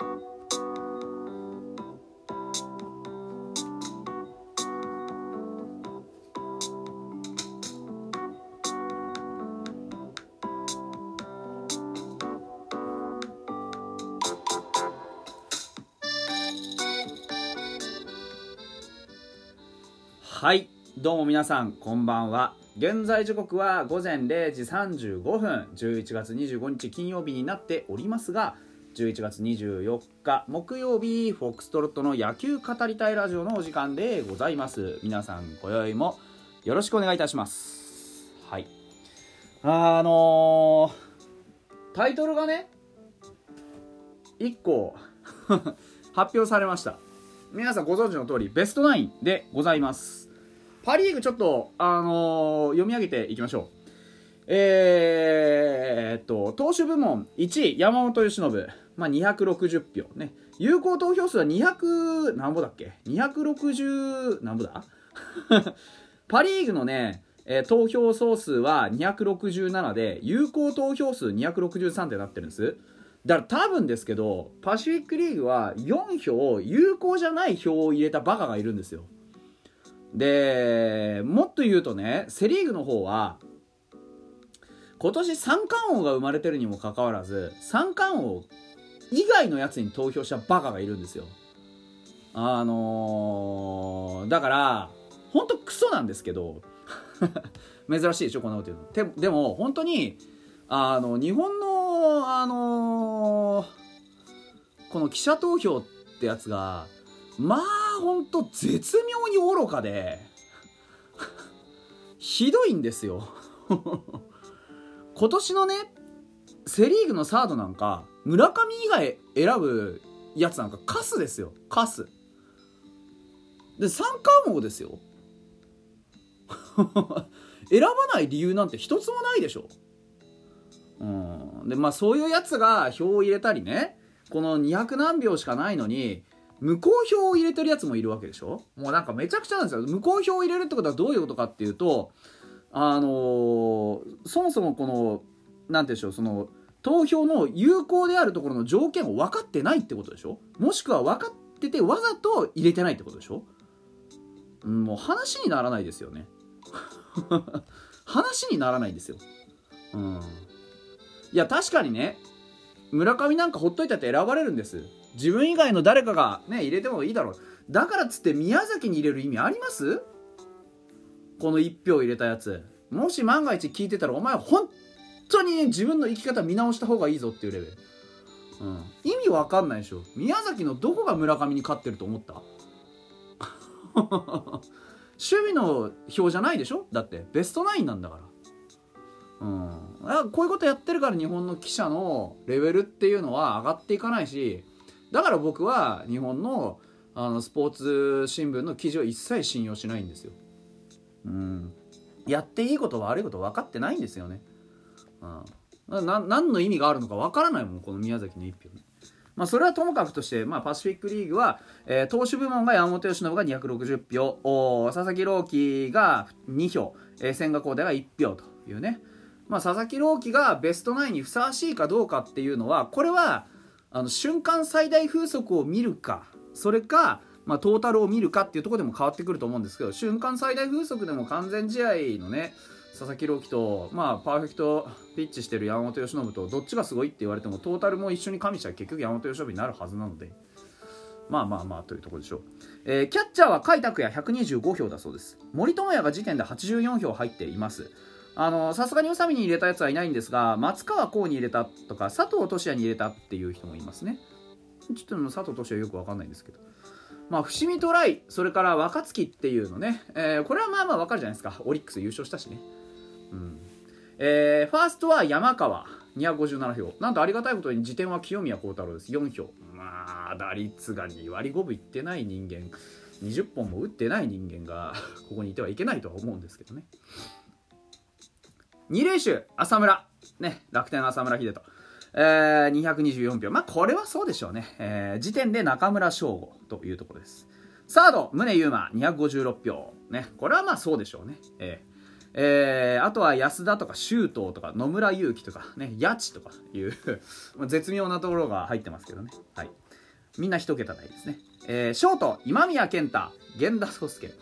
はいどうも皆さんこんばんは。現在時刻は午前0時35分11月25日金曜日になっておりますが11月24日木曜日フォックストロットの野球語りたいラジオのお時間でございます。皆さん今宵もよろしくお願いいたします。はい。あのー、タイトルがね1個 発表されました。皆さんご存知の通りベストナインでございます。パ・リーグちょっと、あのー、読み上げていきましょう。えー、っと、投手部門1位、山本由伸、まあ、260票ね。有効投票数は200、何ぼだっけ ?260、何ぼだ？パ・リーグのね、えー、投票総数は267で、有効投票数263ってなってるんです。だから多分ですけど、パシフィックリーグは4票、有効じゃない票を入れたバカがいるんですよ。でもっと言うとねセ・リーグの方は今年三冠王が生まれてるにもかかわらず三冠王以外のやつに投票したバカがいるんですよ。あのー、だから本当クソなんですけど 珍しいでしょこんなこと言うの。でも本当にあの日本のあのー、この記者投票ってやつがまあほんと絶妙に愚かで ひどいんですよ。今年のねセ・リーグのサードなんか村上以外選ぶやつなんかカスですよ。カス。で三冠王ですよ。選ばない理由なんて一つもないでしょ。うん。でまあそういうやつが票を入れたりねこの200何秒しかないのに無効票を入れてるやつもいるわけでしょ。もうなんかめちゃくちゃなんですよ。無効票を入れるってことはどういうことかっていうとあの、そもそもこの何て言うでしょうその投票の有効であるところの条件を分かってないってことでしょ？もしくは分かっててわざと入れてないってことでしょ？もう話にならないですよね。話にならないんですよ。うん。いや確かにね村上なんかほっといたって選ばれるんです。自分以外の誰かがね入れてもいいだろう。だからっつって宮崎に入れる意味あります？この1票入れたやつ。もし万が一聞いてたらお前本当に自分の生き方見直した方がいいぞっていうレベル、うん、意味わかんないでしょ。宮崎のどこが村上に勝ってると思った？守備の票じゃないでしょ？だって。ベストナインなんだから。うん、こういうことやってるから日本の記者のレベルっていうのは上がっていかないしだから僕は日本のあのスポーツ新聞の記事を一切信用しないんですよ。うん、やっていいこと悪いこと分かってないんですよね。うん、な何の意味があるのか分からないもんこの宮崎の一票ね。まあ、それはともかくとして、まあ、パシフィックリーグは、えー、投手部門が山本由伸が260票。お佐々木朗希が2票、えー、千賀滉大が1票というね、まあ、佐々木朗希がベストナインにふさわしいかどうかっていうのはこれはあの瞬間最大風速を見るかそれか、まあ、トータルを見るかっていうところでも変わってくると思うんですけど瞬間最大風速でも完全試合のね佐々木朗希と、まあ、パーフェクトピッチしてる山本由伸とどっちがすごいって言われてもトータルも一緒に加味したら結局山本由伸になるはずなのでまあまあまあというところでしょう、えー、キャッチャーは甲斐拓也125票だそうです。森友哉が時点で84票入っています。あのさすがに宇佐美に入れたやつはいないんですが松川幸に入れたとか佐藤俊也に入れたっていう人もいますね。ちょっと佐藤俊也よく分かんないんですけど。まあ伏見トライそれから若月っていうのね、えー、これはまあまあ分かるじゃないですか。オリックス優勝したしね。うん。えー、ファーストは山川。257票。なんとありがたいことに辞典は清宮幸太郎です。4票。まあ打率が2割5分いってない人間。20本も打ってない人間がここにいてはいけないとは思うんですけどね。二塁手、浅村。ね、楽天浅村秀人。えー、224票。まあ、これはそうでしょうね。えー、時点で中村翔吾というところです。サード、宗優真、256票。ね、これはまあそうでしょうね。えーえー、あとは安田とか周東とか野村祐希とかね、八千とかいう 絶妙なところが入ってますけどね。はい。みんな一桁台ですね。えー、ショート、今宮健太、源田壮介。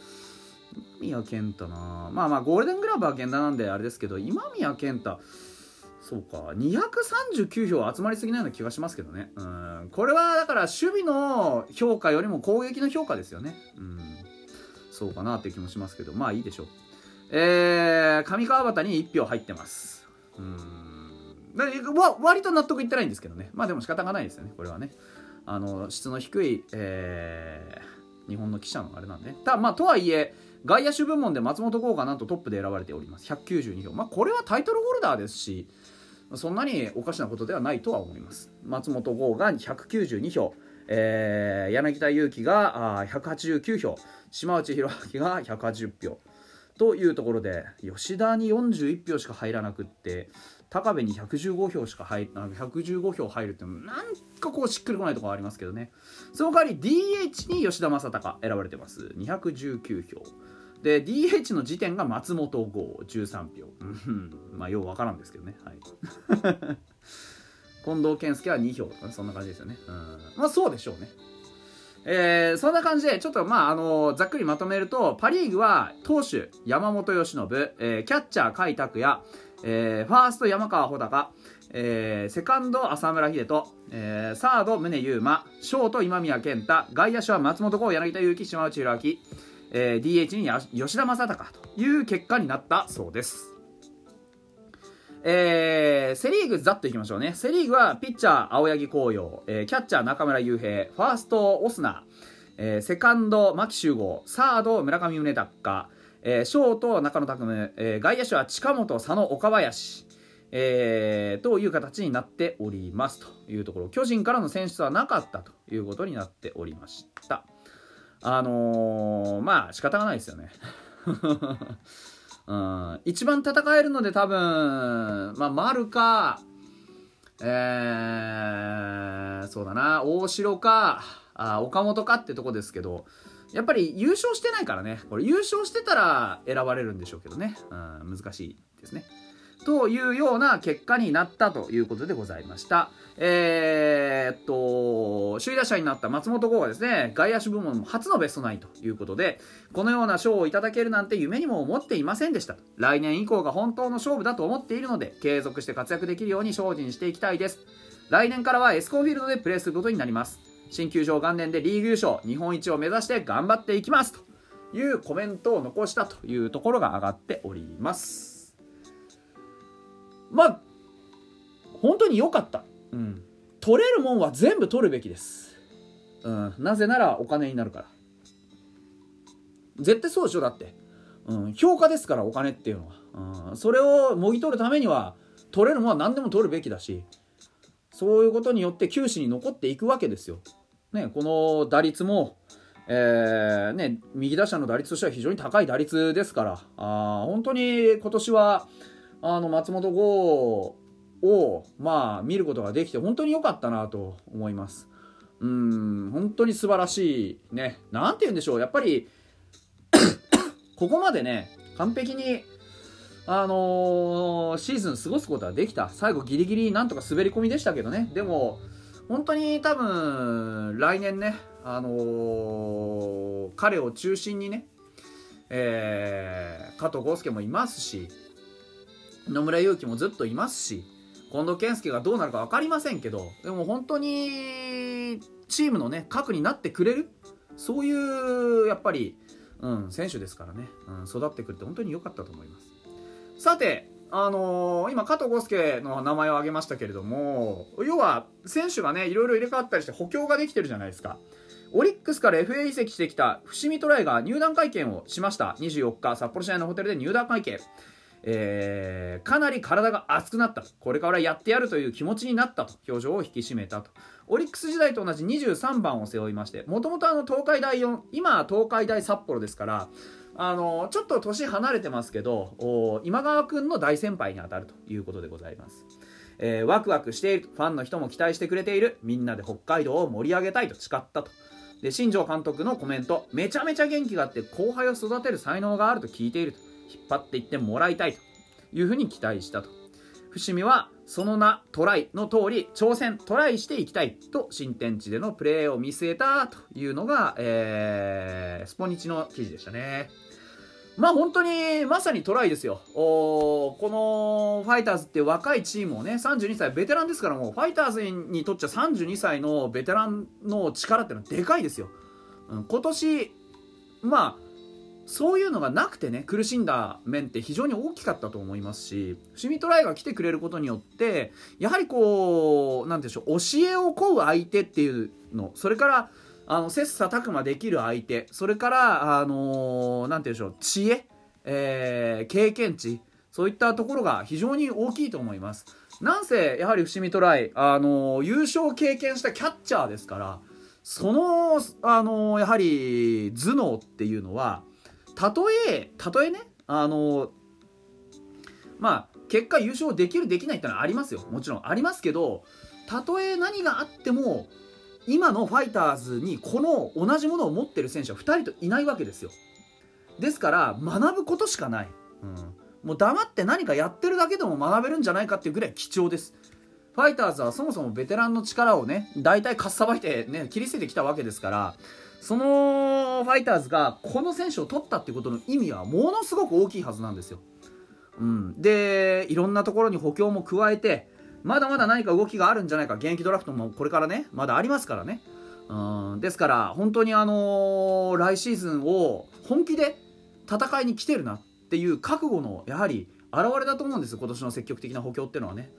今宮健太なまあまあ、ゴールデングラブは源田なんであれですけど、今宮健太、そうか、239票集まりすぎないような気がしますけどね。うん。これはだから守備の評価よりも攻撃の評価ですよね。うん。そうかなっていう気もしますけど、まあいいでしょう。えー、上川端に1票入ってます。うん。わ割と納得いってないんですけどね。まあでも仕方がないですよね、これはね。あの、質の低い、えー、日本の記者のあれなんでね。ただ、まあとはいえ、外野手部門で松本剛がなんとトップで選ばれております。192票。まあこれはタイトルホルダーですし、そんなにおかしなことではないとは思います。松本剛が192票、えー、柳田悠岐があ189票、島内宏明が180票。というところで吉田に41票しか入らなくって高部に115票しか入115票入るってなんかこうしっくりこないところありますけどね。その代わり DH に吉田正尚選ばれてます。219票。で DH の時点が松本剛13票。まあようわからんですけどね。はい。近藤健介は2票とかねそんな感じですよね。うん。まあそうでしょうね。えー、そんな感じで、ちょっとまあ、あのー、ざっくりまとめると、パ・リーグは、投手、山本由伸、えー、キャッチャー、甲斐拓也、えー、ファースト、山川穂高、えー、セカンド、浅村秀人、えー、サード、宗優馬、ショート、今宮健太、外野手は松本剛、柳田悠岐、島内宏明、えー、DH に吉田正尚という結果になったそうです。えー、セ・リーグざっといきましょうね。セ・リーグはピッチャー青柳紅葉、えー、キャッチャー中村悠平、ファーストオスナ、えー、セカンド牧秀悟、サード村上宗隆、えー、ショート中野拓夢、えー、外野手は近本、佐野、岡林、えー、という形になっておりますというところ。巨人からの選出はなかったということになっておりました。あのー、まあ仕方がないですよね。うん、一番戦えるので多分、まあ、丸か、えー、そうだな、大城か、あ岡本かってとこですけど、やっぱり優勝してないからね、これ優勝してたら選ばれるんでしょうけどね、うん、難しいですね。というような結果になったということでございました。えー、っと、首位打者になった松本剛がですね、外野手部門初のベストナインということで、このような賞をいただけるなんて夢にも思っていませんでした来年以降が本当の勝負だと思っているので、継続して活躍できるように精進していきたいです。来年からはエスコンフィールドでプレーすることになります。新球場元年でリーグ優勝、日本一を目指して頑張っていきますというコメントを残したというところが上がっております。まあ、本当に良かった。うん、取れるもんは全部取るべきです、うん、なぜならお金になるから。絶対そうでしょだって、うん、評価ですからお金っていうのは、うん、それをもぎ取るためには取れるものは何でも取るべきだし。そういうことによって球史に残っていくわけですよ、ね、この打率もえーね、右打者の打率としては非常に高い打率ですから。あ本当に今年はあの松本剛を、まあ、見ることができて本当に良かったなと思います。うん、本当に素晴らしいね。なんて言うんでしょう。やっぱり ここまでね、完璧に、あのー、シーズン過ごすことはできた。最後ギリギリなんとか滑り込みでしたけどね。でも、本当に多分、来年ね、あのー、彼を中心にね、えー、加藤豪介もいますし、野村祐希もずっといますし、近藤健介がどうなるか分かりませんけどでも本当にチームのね核になってくれるそういうやっぱり、うん、選手ですからね、うん、育ってくれて本当に良かったと思います。さてあのー、今加藤豪介の名前を挙げましたけれども要は選手がねいろいろ入れ替わったりして補強ができてるじゃないですか。オリックスから FA 移籍してきた伏見トライが入団会見をしました。24日札幌市内のホテルで入団会見。えー、かなり体が熱くなったこれからやってやるという気持ちになったと。表情を引き締めたと。オリックス時代と同じ23番を背負いましてもともと東海大4今東海大札幌ですからあのちょっと年離れてますけど今川君の大先輩にあたるということでございます、えー、ワクワクしているファンの人も期待してくれている。みんなで北海道を盛り上げたいと。誓ったと。で新庄監督のコメント。めちゃめちゃ元気があって後輩を育てる才能があると聞いていると。引っ張っていってもらいたいというふうに期待したと。伏見はその名トライの通り挑戦トライしていきたいと新天地でのプレーを見据えたというのが、えー、スポニチの記事でしたね。まあ本当にまさにトライですよ。おこのファイターズって若いチームをね32歳ベテランですからもうファイターズにとっちゃ32歳のベテランの力ってのはでかいですよ、うん、今年まあそういうのがなくてね苦しんだ面って非常に大きかったと思いますし伏見トライが来てくれることによってやはりこう何て言うんでしょう教えを請う相手っていうのそれからあの切磋琢磨できる相手それからあの何て言うんでしょう知恵、えー、経験値そういったところが非常に大きいと思います。なんせやはり伏見トライあの優勝を経験したキャッチャーですからそのあのやはり頭脳っていうのはたとえたとえねあのまあ結果優勝できるできないってのはありますよ。もちろん。ありますけどたとえ何があっても今のファイターズにこの同じものを持ってる選手は2人といないわけですよ。ですから学ぶことしかない、うん、もう黙って何かやってるだけでも学べるんじゃないかっていうぐらい貴重です。ファイターズはそもそもベテランの力をね大体かっさばいてね切り捨ててきたわけですからそのファイターズがこの選手を取ったってことの意味はものすごく大きいはずなんですよ。うん、でいろんなところに補強も加えてまだまだ何か動きがあるんじゃないか現役ドラフトもこれからねまだありますからね。うんですから本当にあのー、来シーズンを本気で戦いに来てるなっていう覚悟のやはり表れだと思うんですよ今年の積極的な補強っていうのはね。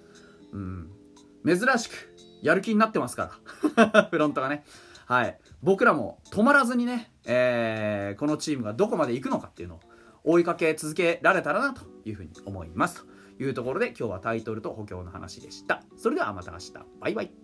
うん、珍しくやる気になってますから。フロントがね。はい、僕らも止まらずにね、えー、このチームがどこまで行くのかっていうのを追いかけ続けられたらなというふうに思います。というところで今日はタイトルと補強の話でした。それではまた明日。バイバイ。